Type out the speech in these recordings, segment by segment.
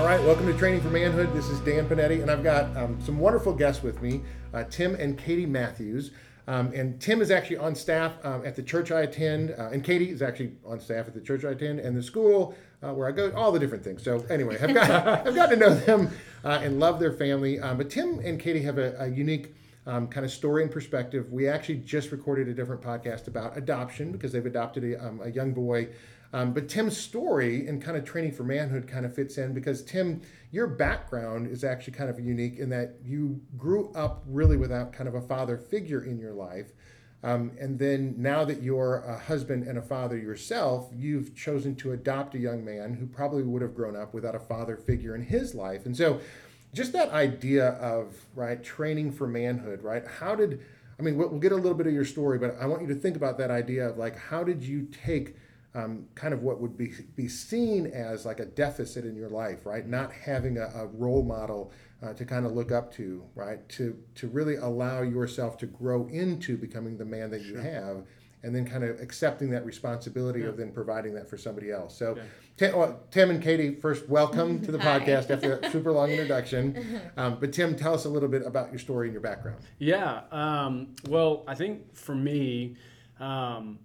All right, welcome to Training for Manhood. This is Dan Panetti, and I've got um, some wonderful guests with me, uh, Tim and Katie Matthews. Um, and Tim is actually on staff um, at the church I attend, uh, and Katie is actually on staff at the church I attend and the school uh, where I go, all the different things. So anyway, I've got I've to know them uh, and love their family. Um, but Tim and Katie have a, a unique um, kind of story and perspective. We actually just recorded a different podcast about adoption because they've adopted a, um, a young boy um, but Tim's story and kind of training for manhood kind of fits in because Tim, your background is actually kind of unique in that you grew up really without kind of a father figure in your life. Um, and then now that you're a husband and a father yourself, you've chosen to adopt a young man who probably would have grown up without a father figure in his life. And so, just that idea of right training for manhood, right? How did I mean? We'll get a little bit of your story, but I want you to think about that idea of like how did you take um, kind of what would be, be seen as like a deficit in your life, right? Not having a, a role model uh, to kind of look up to, right? To, to really allow yourself to grow into becoming the man that you have and then kind of accepting that responsibility yeah. of then providing that for somebody else. So, yeah. Tim, well, Tim, and Katie, first, welcome to the podcast after that super long introduction. Um, but Tim, tell us a little bit about your story and your background. Yeah. Um, well, I think for me, um,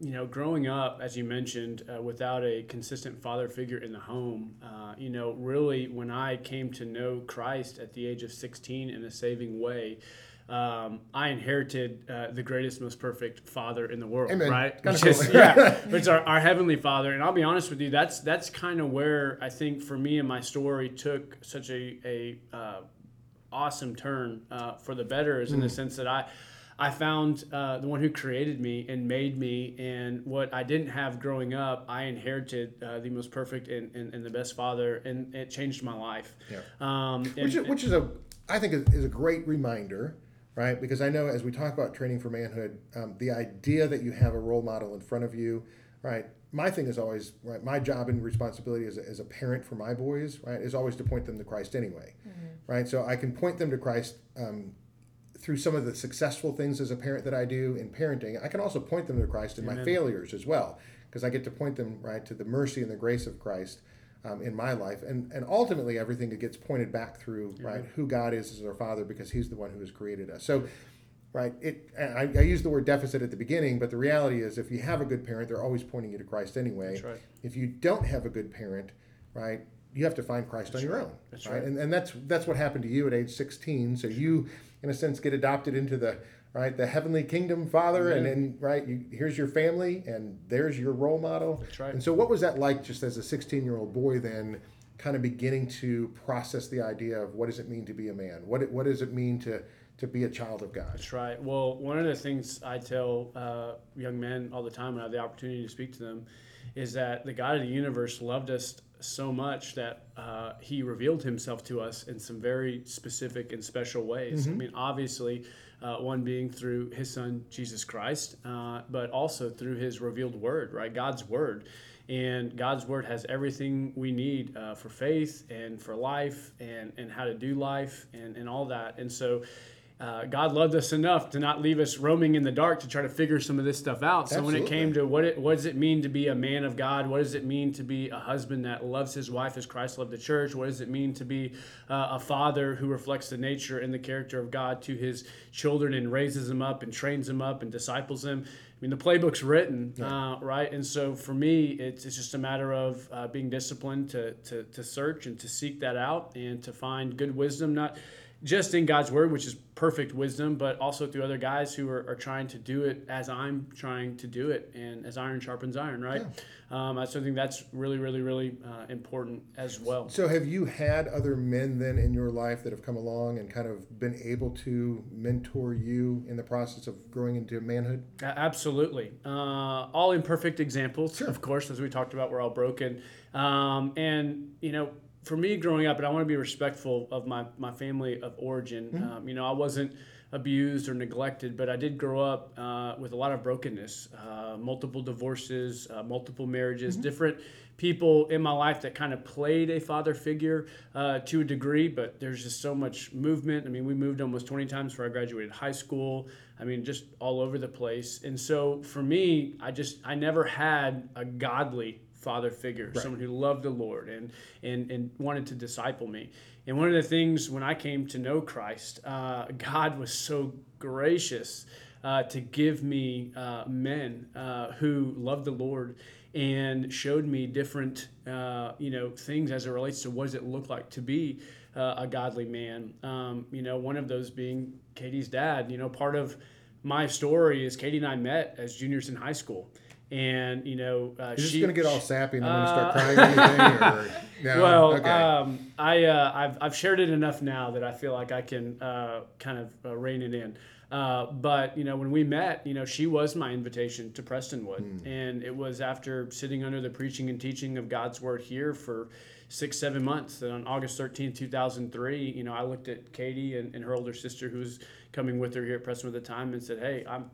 you know, growing up, as you mentioned, uh, without a consistent father figure in the home, uh, you know, really when I came to know Christ at the age of 16 in a saving way, um, I inherited uh, the greatest, most perfect Father in the world, Amen. right? Which is, yeah, which our, our heavenly Father. And I'll be honest with you, that's that's kind of where I think for me and my story took such a a uh, awesome turn uh, for the better, is in the mm. sense that I I found uh, the one who created me and made me, and what I didn't have growing up, I inherited uh, the most perfect and, and, and, the best father, and it changed my life. Yeah. Um, and, which, is, which is a, I think, is a great reminder, right? Because I know as we talk about training for manhood, um, the idea that you have a role model in front of you, right? My thing is always right. My job and responsibility as a, as a parent for my boys, right, is always to point them to Christ anyway, mm-hmm. right? So I can point them to Christ um, through some of the successful things as a parent that I do in parenting, I can also point them to Christ in Amen. my failures as well, because I get to point them right to the mercy and the grace of Christ um, in my life, and and ultimately everything that gets pointed back through Amen. right who God is as our Father, because He's the one who has created us. So. Right, it. I, I use the word deficit at the beginning, but the reality is, if you have a good parent, they're always pointing you to Christ anyway. Right. If you don't have a good parent, right, you have to find Christ that's on right. your own. That's right. right. And, and that's that's what happened to you at age 16. So you in a sense, get adopted into the right the heavenly kingdom, Father, and then right you, here's your family, and there's your role model. That's right. And so, what was that like, just as a 16 year old boy, then? kind of beginning to process the idea of what does it mean to be a man? What what does it mean to to be a child of God? That's right. Well, one of the things I tell uh, young men all the time when I have the opportunity to speak to them is that the God of the universe loved us so much that uh, he revealed himself to us in some very specific and special ways. Mm-hmm. I mean, obviously, uh, one being through his son, Jesus Christ, uh, but also through his revealed word, right? God's word. And God's word has everything we need uh, for faith and for life and, and how to do life and, and all that. And so, uh, God loved us enough to not leave us roaming in the dark to try to figure some of this stuff out. So Absolutely. when it came to what it, what does it mean to be a man of God? What does it mean to be a husband that loves his wife as Christ loved the church? What does it mean to be uh, a father who reflects the nature and the character of God to his children and raises them up and trains them up and disciples them? I mean, the playbook's written, yeah. uh, right? And so for me, it's, it's just a matter of uh, being disciplined to, to, to search and to seek that out and to find good wisdom. Not just in God's word, which is perfect wisdom, but also through other guys who are, are trying to do it as I'm trying to do it, and as iron sharpens iron, right? Yeah. Um, I so think that's really, really, really uh, important as well. So, have you had other men then in your life that have come along and kind of been able to mentor you in the process of growing into manhood? Uh, absolutely. Uh, all imperfect examples, sure. of course, as we talked about, we're all broken. Um, and, you know, for me growing up, and I want to be respectful of my, my family of origin, Mm-hmm. um, you know, I wasn't abused or neglected, but I did grow up uh, with a lot of brokenness, uh, multiple divorces, uh, multiple marriages, different people in my life that kind of played a father figure uh, to a degree, but there's just so much movement. I mean, we moved almost 20 times before I graduated high school. I mean, just all over the place. And so for me, I just, I never had a godly father figure, someone who loved the Lord and, and, and wanted to disciple me. And one of the things when I came to know Christ, uh, God was so gracious uh, to give me uh, men uh, who loved the Lord and showed me different, uh, you know, things as it relates to what does it look like to be uh, a godly man. Um, you know, one of those being Katie's dad. You know, part of my story is Katie and I met as juniors in high school. And you know, uh, this she going to get all sappy and I'm to start crying or anything? Or, no? well, okay. um, I uh, I've, I've shared it enough now that I feel like I can uh, kind of uh, rein it in. Uh, but you know, when we met, you know, she was my invitation to Prestonwood, and it was after sitting under the preaching and teaching of God's word here for six, seven months. That on August 13, 2003, you know, I looked at Katie and, and her older sister, who was coming with her here at Prestonwood at the time, and said, "Hey, I'm."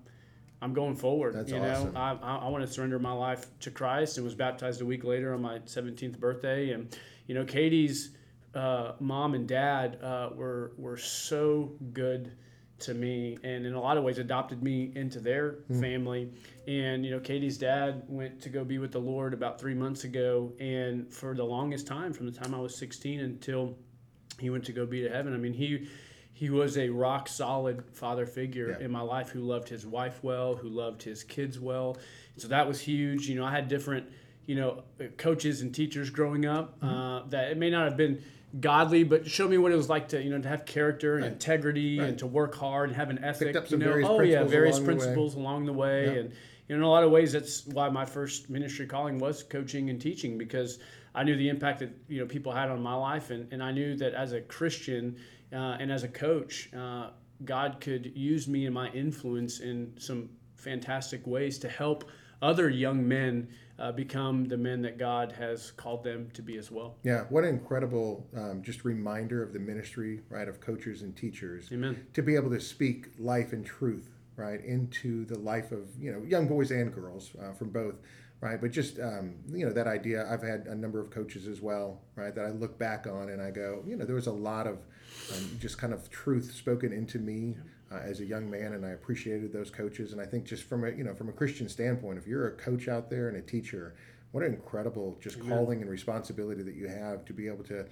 I'm going forward. That's you awesome. know, I, I, I want to surrender my life to Christ and was baptized a week later on my 17th birthday. And, you know, Katie's uh, mom and dad uh, were, were so good to me and in a lot of ways adopted me into their family. And, you know, Katie's dad went to go be with the Lord about three months ago. And for the longest time, from the time I was 16 until he went to go be to heaven, I mean, he he was a rock solid father figure Yeah. in my life who loved his wife well, who loved his kids well. So that was huge. You know, I had different, you know, coaches and teachers growing up Mm-hmm. uh, that it may not have been godly, but showed me what it was like to, you know, to have character and integrity Right. and to work hard and have an ethic. up some you know, various oh yeah, various along the way. principles along the way, Yeah. and you know, in a lot of ways, that's why my first ministry calling was coaching and teaching because I knew the impact that you know people had on my life, and, and I knew that as a Christian uh, and as a coach, uh, God could use me and my influence in some fantastic ways to help other young men uh, become the men that God has called them to be as well. Yeah, what an incredible um, just reminder of the ministry, right, of coaches and teachers Amen. to be able to speak life and truth, right, into the life of you know young boys and girls uh, from both, right. But just um, you know that idea. I've had a number of coaches as well, right, that I look back on and I go, you know, there was a lot of um, just kind of truth spoken into me. Uh, as a young man, and I appreciated those coaches, and I think just from a you know from a Christian standpoint, if you're a coach out there and a teacher, what an incredible just calling and responsibility that you have to be able to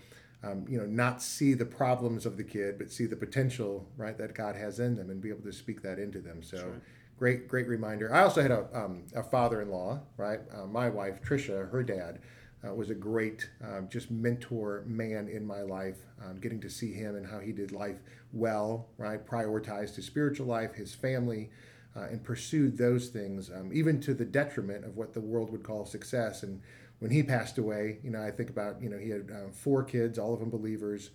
um, you know not see the problems of the kid but see the potential right that god has in them and be able to speak that into them. So great great reminder. I also had a, um, a father-in-law right uh, my wife trisha her dad uh, was a great um, just mentor man in my life um, getting to see him and how he did life well right prioritized his spiritual life his family uh, and pursued those things, um, even to the detriment of what the world would call success. And when he passed away, you know, I think about, you know, he had uh, four kids, all of them believers,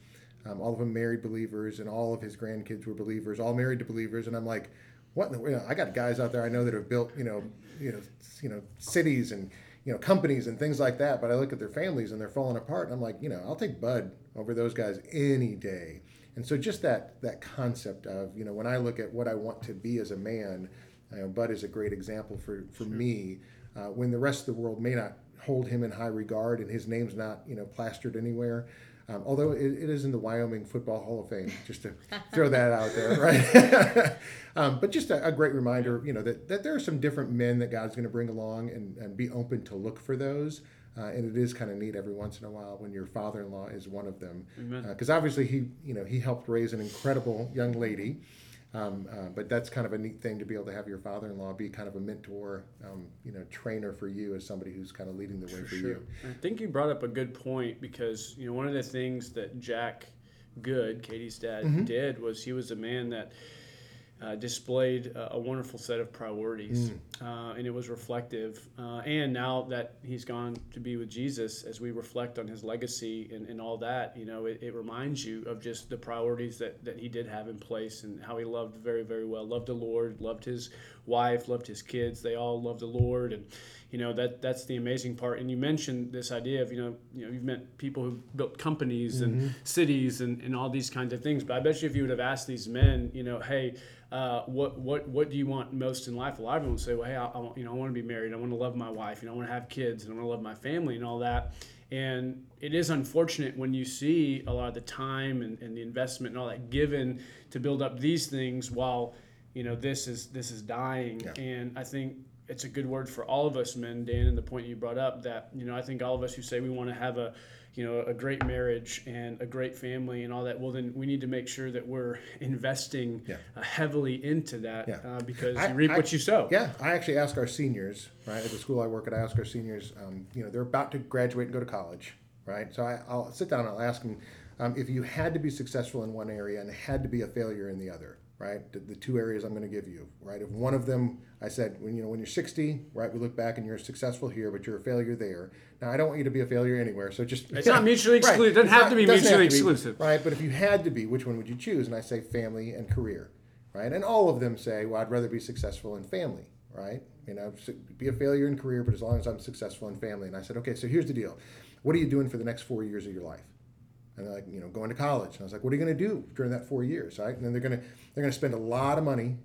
um, all of them married believers, and all of his grandkids were believers, all married to believers. And I'm like, what? In the, you know, I got guys out there I know that have built, you know, you know, you know, cities and you know companies and things like that. But I look at their families and they're falling apart, and I'm like, you know, I'll take Bud over those guys any day. And so just that that concept of you know when I look at what I want to be as a man, you know, Bud is a great example for for me. Uh, when the rest of the world may not hold him in high regard and his name's not you know plastered anywhere. Um, although it, it is in the Wyoming Football Hall of Fame, just to throw that out there, right? um, but just a, a great reminder, you know, that, that there are some different men that God's going to bring along and, and be open to look for those. Uh, and it is kind of neat every once in a while when your father-in-law is one of them, because obviously he, you know, he helped raise an incredible young lady. Um, uh, but that's kind of a neat thing to be able to have your father-in-law be kind of a mentor, um, you know, trainer for you as somebody who's kind of leading the way for, you. I think you brought up a good point because you know one of the things that Jack Good, Katie's dad, Mm-hmm. did was he was a man that uh, displayed a, a wonderful set of priorities, Mm. uh, and it was reflective. Uh, and now that he's gone to be with Jesus, as we reflect on his legacy and, and all that, you know, it, it reminds you of just the priorities that, that he did have in place and how he loved very, very well, loved the Lord, loved his wife, loved his kids. They all loved the Lord, and you know that that's the amazing part. And you mentioned this idea of you know you know you've met people who built companies and mm-hmm. cities and, and all these kinds of things. But I bet you if you would have asked these men, you know, hey, uh, what what what do you want most in life? A lot of them would say, well, hey, I, I want, you know I want to be married. I want to love my wife. You know, I want to have kids and I want to love my family and all that. And it is unfortunate when you see a lot of the time and, and the investment and all that given to build up these things while you know this is this is dying. Yeah. And I think it's a good word for all of us men, Dan, and the point you brought up that you know I think all of us who say we want to have a you know a great marriage and a great family and all that well then we need to make sure that we're investing yeah. uh, heavily into that yeah. uh, because I, you reap I, what you sow yeah i actually ask our seniors right at the school i work at i ask our seniors um, you know they're about to graduate and go to college right so I, will sit down and i'll ask them um, if you had to be successful in one area and had to be a failure in the other right? The, the two areas I'm going to give you, right? If one of them, I said, when you know when you're 60, right, we look back and you're successful here, but you're a failure there. Now I don't want you to be a failure anywhere, so just it's not mutually exclusive. Right. It doesn't have not, to be mutually exclusive, be, right? But if you had to be, which one would you choose? And I say family and career, right? And all of them say, well, I'd rather be successful in family, right? You know, be a failure in career, but as long as I'm successful in family. And I said, okay, so here's the deal. What are you doing for the next four years of your life? And they're like, you know, going to college. And I was like, what are you going to do during that four years, right? And then they're going to they're going to spend a lot of money,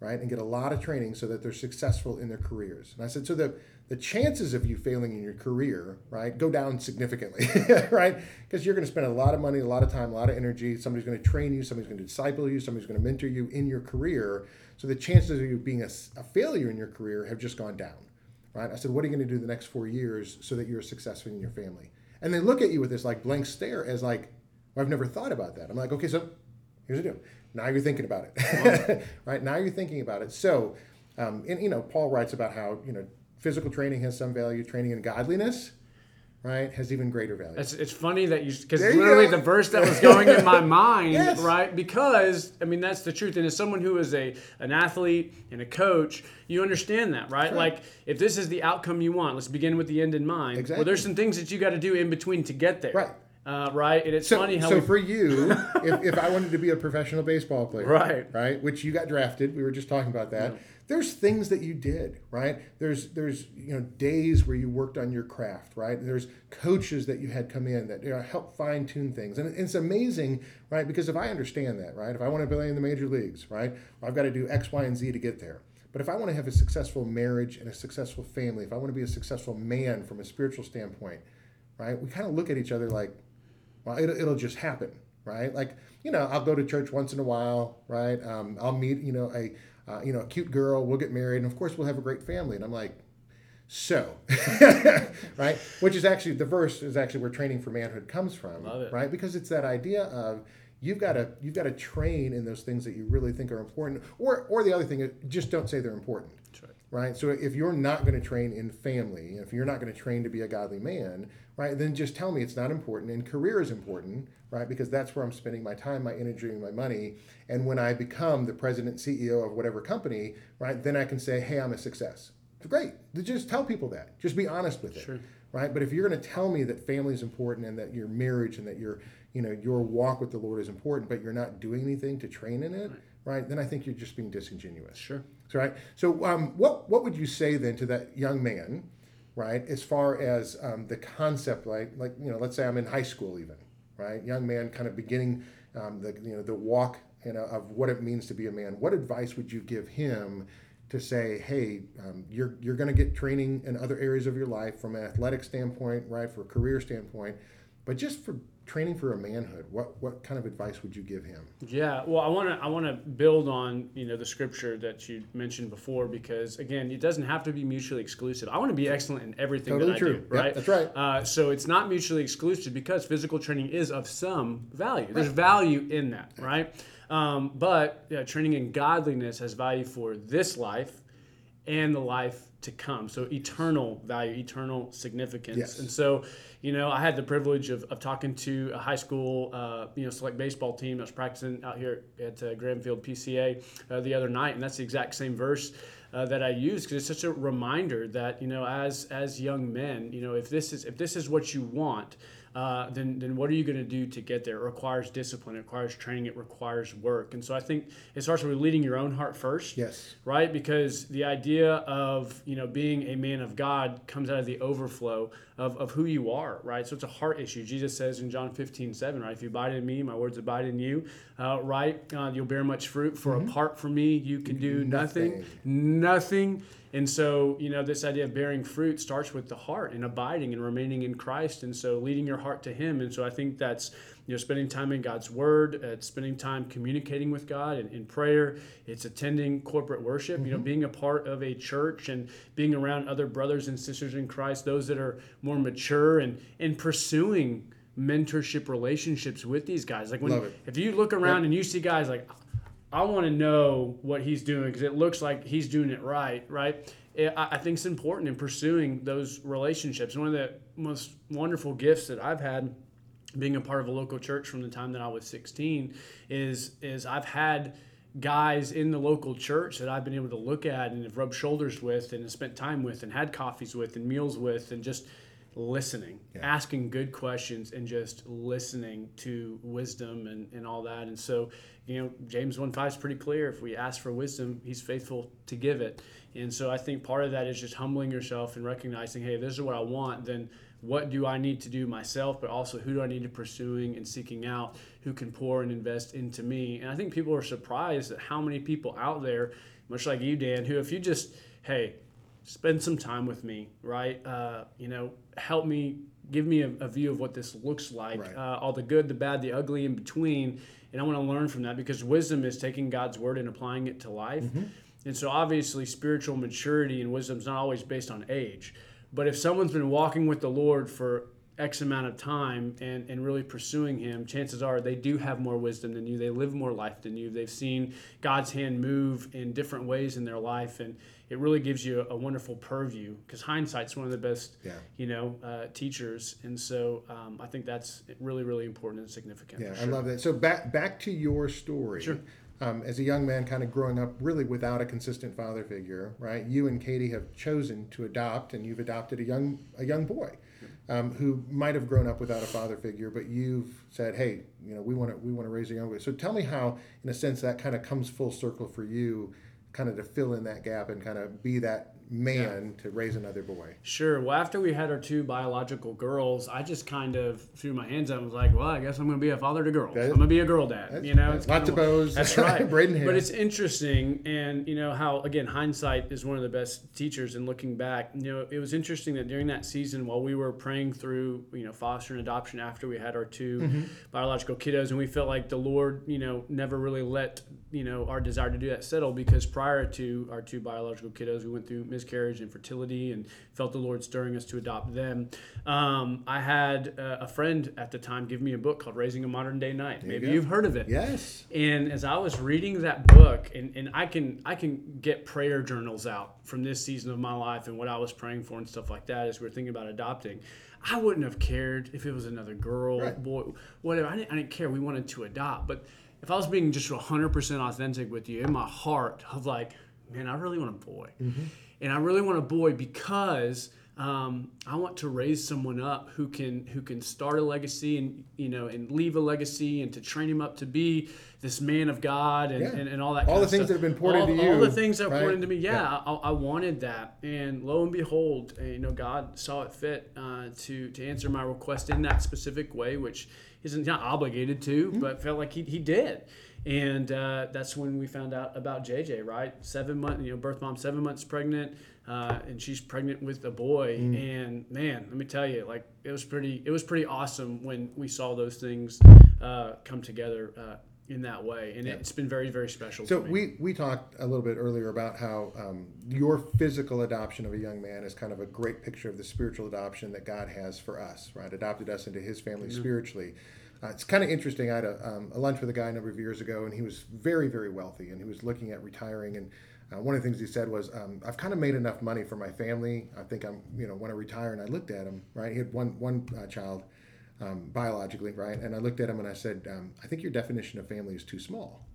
right, and get a lot of training so that they're successful in their careers. And I said, so the the chances of you failing in your career, right, go down significantly, right? Because you're going to spend a lot of money, a lot of time, a lot of energy. Somebody's going to train you, somebody's going to disciple you, somebody's going to mentor you in your career. So the chances of you being a, a failure in your career have just gone down, right? I said, what are you going to do the next four years so that you're successful in your family? And they look at you with this like blank stare as like, well, I've never thought about that. I'm like, okay, so here's the deal. Now you're thinking about it, right? Now you're thinking about it. So, um, and you know, Paul writes about how you know physical training has some value, training in godliness right, has even greater value. It's, it's funny that you, because literally the verse that was going in my mind, yes. right? Because, I mean, that's the truth. And as someone who is a an athlete and a coach, you understand that, right? Like, if this is the outcome you want, let's begin with the end in mind. Exactly. Well, there's some things that you got to do in between to get there. Right. Uh, right, and it's so, funny how. So we... for you, if, if I wanted to be a professional baseball player, right, right, which you got drafted, we were just talking about that. Yeah there's things that you did right there's there's you know days where you worked on your craft right there's coaches that you had come in that you know, help fine tune things and it's amazing right because if i understand that right if i want to play in the major leagues right i've got to do x y and z to get there but if i want to have a successful marriage and a successful family if i want to be a successful man from a spiritual standpoint right we kind of look at each other like well it'll, it'll just happen right like you know i'll go to church once in a while right um, i'll meet you know a uh, you know, a cute girl, we'll get married, and of course we'll have a great family. And I'm like, so, right? Which is actually the verse is actually where training for manhood comes from, right? Because it's that idea of you've got to you've got to train in those things that you really think are important, or or the other thing is just don't say they're important, right. Right? So if you're not going to train in family, if you're not going to train to be a godly man, right? Then just tell me it's not important, and career is important, right? Because that's where I'm spending my time, my energy, and my money. And when I become the president, CEO of whatever company, right, then I can say, hey, I'm a success. It's great. Just tell people that. Just be honest with it. Sure. Right. But if you're going to tell me that family is important and that your marriage and that your, you know, your walk with the Lord is important, but you're not doing anything to train in it, right? Right then I think you're just being disingenuous. Sure. So, right. So, um, what what would you say then to that young man, right? As far as um, the concept, like like you know, let's say I'm in high school even, right? Young man, kind of beginning um, the you know the walk you know of what it means to be a man. What advice would you give him to say, hey, um, you're you're going to get training in other areas of your life from an athletic standpoint, right? For a career standpoint, but just for training for a manhood what what kind of advice would you give him yeah well i want to i want to build on you know the scripture that you mentioned before because again it doesn't have to be mutually exclusive i want to be excellent in everything totally that true. i do right yep, that's right uh, so it's not mutually exclusive because physical training is of some value there's value in that right um, but yeah, training in godliness has value for this life and the life to come. So eternal value, eternal significance. Yes. And so, you know, I had the privilege of, of talking to a high school, uh, you know, select baseball team that was practicing out here at uh, Granfield PCA uh, the other night, and that's the exact same verse uh, that I use because it's such a reminder that you know as as young men, you know if this is if this is what you want, uh, then then what are you going to do to get there? It requires discipline, it requires training, it requires work. And so I think it starts with leading your own heart first. Yes. Right? Because the idea of you know being a man of God comes out of the overflow of, of who you are, right? So it's a heart issue. Jesus says in John 15, 7, right? If you abide in me, my words abide in you, uh, right? Uh, you'll bear much fruit. For mm-hmm. apart from me, you can do nothing. Nothing. nothing. And so, you know, this idea of bearing fruit starts with the heart and abiding and remaining in Christ. And so, leading your heart to Him. And so, I think that's, you know, spending time in God's Word, it's spending time communicating with God in, in prayer, it's attending corporate worship, mm-hmm. you know, mm-hmm. being a part of a church and being around other brothers and sisters in Christ, those that are more mature and, and pursuing mentorship relationships with these guys. Like when, if you look around yep. and you see guys like, I want to know what he's doing because it looks like he's doing it right, right? I think it's important in pursuing those relationships. One of the most wonderful gifts that I've had being a part of a local church from the time that I was 16 is is I've had guys in the local church that I've been able to look at and have rubbed shoulders with and have spent time with and had coffees with and meals with and just listening, yeah. asking good questions and just listening to wisdom and, and all that. And so you know, James 1 5 is pretty clear. If we ask for wisdom, he's faithful to give it. And so I think part of that is just humbling yourself and recognizing, hey, this is what I want, then what do I need to do myself, but also who do I need to pursuing and seeking out who can pour and invest into me. And I think people are surprised at how many people out there, much like you, Dan, who if you just, hey, spend some time with me, right? Uh, you know, help me, give me a, a, view of what this looks like, right. uh, all the good, the bad, the ugly in between and I want to learn from that because wisdom is taking God's word and applying it to life. Mm-hmm. And so obviously spiritual maturity and wisdom is not always based on age. But if someone's been walking with the Lord for X amount of time and, and really pursuing Him, chances are they do have more wisdom than you. They live more life than you. They've seen God's hand move in different ways in their life. And it really gives you a, wonderful purview because hindsight's one of the best, yeah. you know, uh, teachers. And so um, I think that's really, really important and significant. Yeah, sure. I love that. So back back to your story. Sure. Um, as a young man, kind of growing up really without a consistent father figure, right? You and Katie have chosen to adopt, and you've adopted a young a young boy. Um, who might have grown up without a father figure, but you've said, "Hey, you know, we want to we want to raise a young boy." So tell me how, in a sense, that kind of comes full circle for you, kind of to fill in that gap and kind of be that man yeah. to raise another boy. Sure. Well, after we had our two biological girls, I just kind of threw my hands up and was like, well, I guess I'm going to be a father to girls. I'm going to be a girl dad. You know, it's lots of bows. That's right. hair. But it's interesting. And, you know, how, again, hindsight is one of the best teachers. And looking back, you know, it was interesting that during that season, while we were praying through, you know, foster and adoption after we had our 2 mm-hmm. biological kiddos, and we felt like the Lord, you know, never really let, you know, our desire to do that settle because prior to our two biological kiddos, we went through miscarriage and fertility and felt the Lord stirring us to adopt them. Um, I had uh, a friend at the time give me a book called Raising a Modern Day Knight. There Maybe you have heard of it. Yes. And as I was reading that book, and, and I can I can get prayer journals out from this season of my life and what I was praying for and stuff like that as we are thinking about adopting. I wouldn't have cared if it was another girl, right. boy, whatever. I didn't, I didn't care. We wanted to adopt. But if I was being just 100% authentic with you in my heart of like, man, I really want a boy. Mm-hmm and I really want a boy because um, I want to raise someone up who can who can start a legacy and you know and leave a legacy and to train him up to be this man of God and, yeah. and, and, all that. All the things stuff. that have been poured all, into you. All the things that right? poured into me. Yeah, yeah. I, I, wanted that, and lo and behold, uh, you know, God saw it fit uh, to to answer my request in that specific way, which isn't not obligated to, mm-hmm. but felt like he he did and uh, that's when we found out about JJ. Right, seven months, you know, birth mom, seven months pregnant, uh, and she's pregnant with a boy. Mm. And man, let me tell you, like it was pretty, it was pretty awesome when we saw those things uh, come together uh, in that way, and yeah. it's been very, very special. So we we talked a little bit earlier about how um, your physical adoption of a young man is kind of a great picture of the spiritual adoption that God has for us. Right, adopted us into His family mm-hmm. spiritually. Uh, it's kind of interesting. I had a, um, a, lunch with a guy a number of years ago, and he was very, very wealthy, and he was looking at retiring. And uh, one of the things he said was, um, "I've kind of made enough money for my family. I think I'm, you know, want to retire." And I looked at him. Right, he had one one uh, child, um, biologically, right. And I looked at him and I said, um, "I think your definition of family is too small."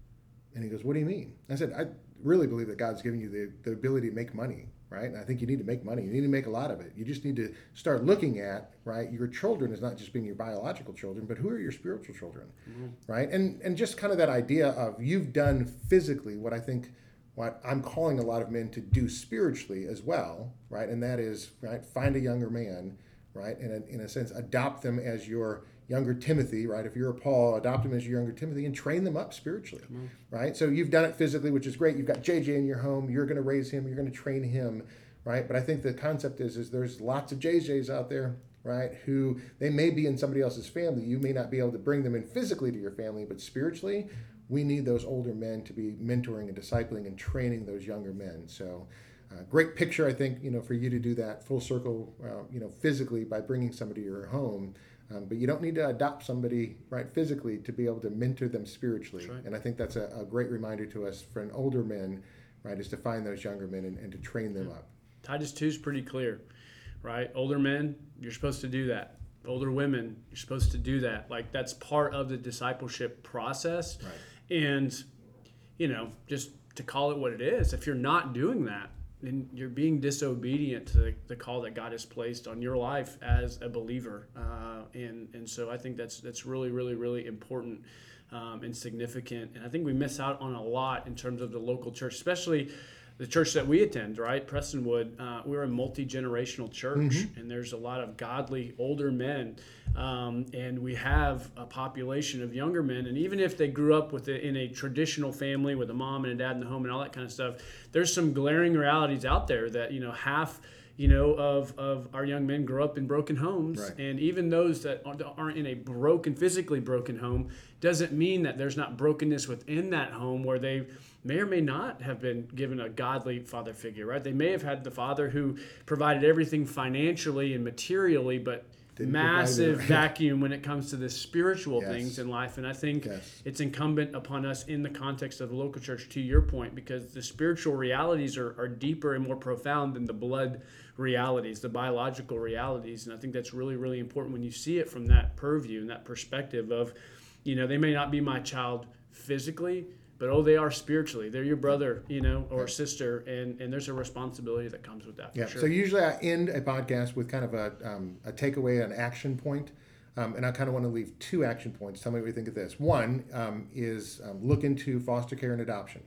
And he goes, "What do you mean?" I said, "I really believe that God's giving you the, the ability to make money, right? And I think you need to make money. You need to make a lot of it. You just need to start looking at, right? Your children is not just being your biological children, but who are your spiritual children, mm-hmm. right? And and just kind of that idea of you've done physically what I think what I'm calling a lot of men to do spiritually as well, right? And that is, right, find a younger man, right? And in a sense, adopt them as your younger Timothy, right? If you're a Paul, adopt them as your younger Timothy and train them up spiritually, right? So you've done it physically, which is great. You've got JJ in your home. You're going to raise him. You're going to train him, right? But I think the concept is, is there's lots of JJs out there, right? Who they may be in somebody else's family. You may not be able to bring them in physically to your family, but spiritually, we need those older men to be mentoring and discipling and training those younger men. So. Uh, great picture, I think, you know, for you to do that full circle, uh, you know, physically by bringing somebody to your home um, but you don't need to adopt somebody right physically to be able to mentor them spiritually. Right. And I think that's a, a, great reminder to us for an older men, right, is to find those younger men and, and to train them yeah. up. Titus 2 is pretty clear, right? Older men, you're supposed to do that. Older women, you're supposed to do that. Like that's part of the discipleship process. Right. And, you know, just to call it what it is, if you're not doing that, and you're being disobedient to the, the, call that God has placed on your life as a believer. Uh, and and so I think that's that's really really really important um, and significant. And I think we miss out on a lot in terms of the local church, especially the church that we attend, right, Prestonwood, uh, we're a multi generational church, mm-hmm. and there's a lot of godly older men, um, and we have a population of younger men. And even if they grew up with a, in a traditional family with a mom and a dad in the home and all that kind of stuff, there's some glaring realities out there that you know half you know, of, of our young men grow up in broken homes. Right. And even those that aren't in a broken, physically broken home, doesn't mean that there's not brokenness within that home where they may or may not have been given a godly father figure, right? They may have had the father who provided everything financially and materially, but massive vacuum when it comes to the spiritual yes. things in life. And I think yes. it's incumbent upon us in the context of the local church, to your point, because the spiritual realities are, are deeper and more profound than the blood realities, the biological realities. And I think that's really, really important when you see it from that purview and that perspective of, you know, they may not be my child physically, but oh, they are spiritually. They're your brother, you know, or sister, and and there's a responsibility that comes with that. yeah. Sure. So usually I end a podcast with kind of a um, a takeaway, an action point. Um, and I kind of want to leave two action points. Tell me what you think of this. One um, is um, look into foster care and adoption,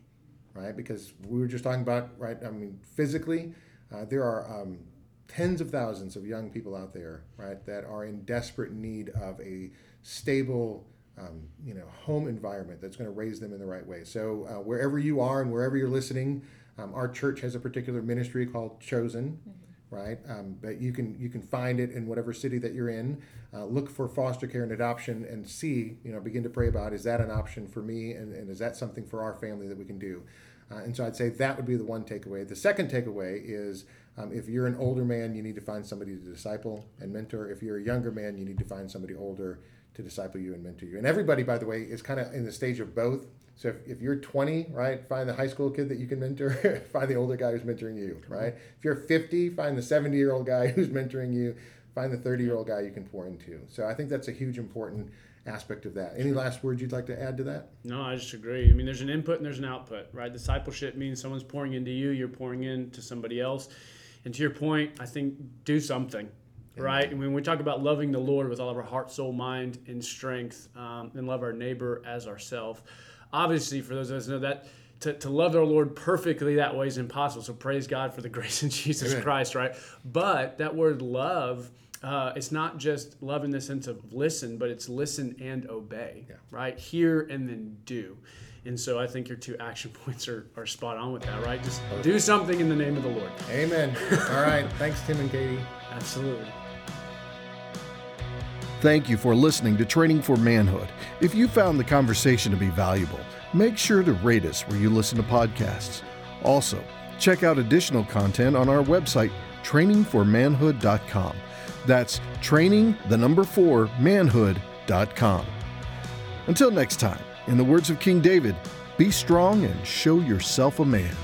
right? Because we were just talking about, right? I mean, physically, uh, there are um, tens of thousands of young people out there, right, that are in desperate need of a stable, um, you know, home environment that's going to raise them in the right way. So uh, wherever you are and wherever you're listening, um, our church has a particular ministry called Chosen, mm-hmm. right? Um, but you can you can find it in whatever city that you're in. Uh, look for foster care and adoption and see, you know, begin to pray about is that an option for me and, and is that something for our family that we can do? Uh, and so I'd say that would be the one takeaway. The second takeaway is um, if you're an older man, you need to find somebody to disciple and mentor. If you're a younger man, you need to find somebody older to disciple you and mentor you. And everybody, by the way, is kind of in the stage of both. So if, if you're 20, right, find the high school kid that you can mentor, find the older guy who's mentoring you, right? If you're 50, find the 70 year old guy who's mentoring you, find the 30 year old guy you can pour into. So I think that's a huge important aspect of that. Any last words you'd like to add to that? No, I just agree. I mean, there's an input and there's an output, right? Discipleship means someone's pouring into you, you're pouring into somebody else. And to your point, I think do something right? And when we talk about loving the Lord with all of our heart, soul, mind, and strength, um, and love our neighbor as ourselves, obviously, for those of us know that to, to love our Lord perfectly that way is impossible. So praise God for the grace in Jesus Amen. Christ, right? But that word love, uh, it's not just love in the sense of listen, but it's listen and obey, yeah. right? Hear and then do. And so I think your two action points are, are spot on with that, right? Just do something in the name of the Lord. Amen. All right. Thanks, Tim and Katie. Absolutely. Thank you for listening to Training for Manhood. If you found the conversation to be valuable, make sure to rate us where you listen to podcasts. Also, check out additional content on our website, trainingformanhood.com. That's training, the number four, manhood.com. Until next time, in the words of King David, be strong and show yourself a man.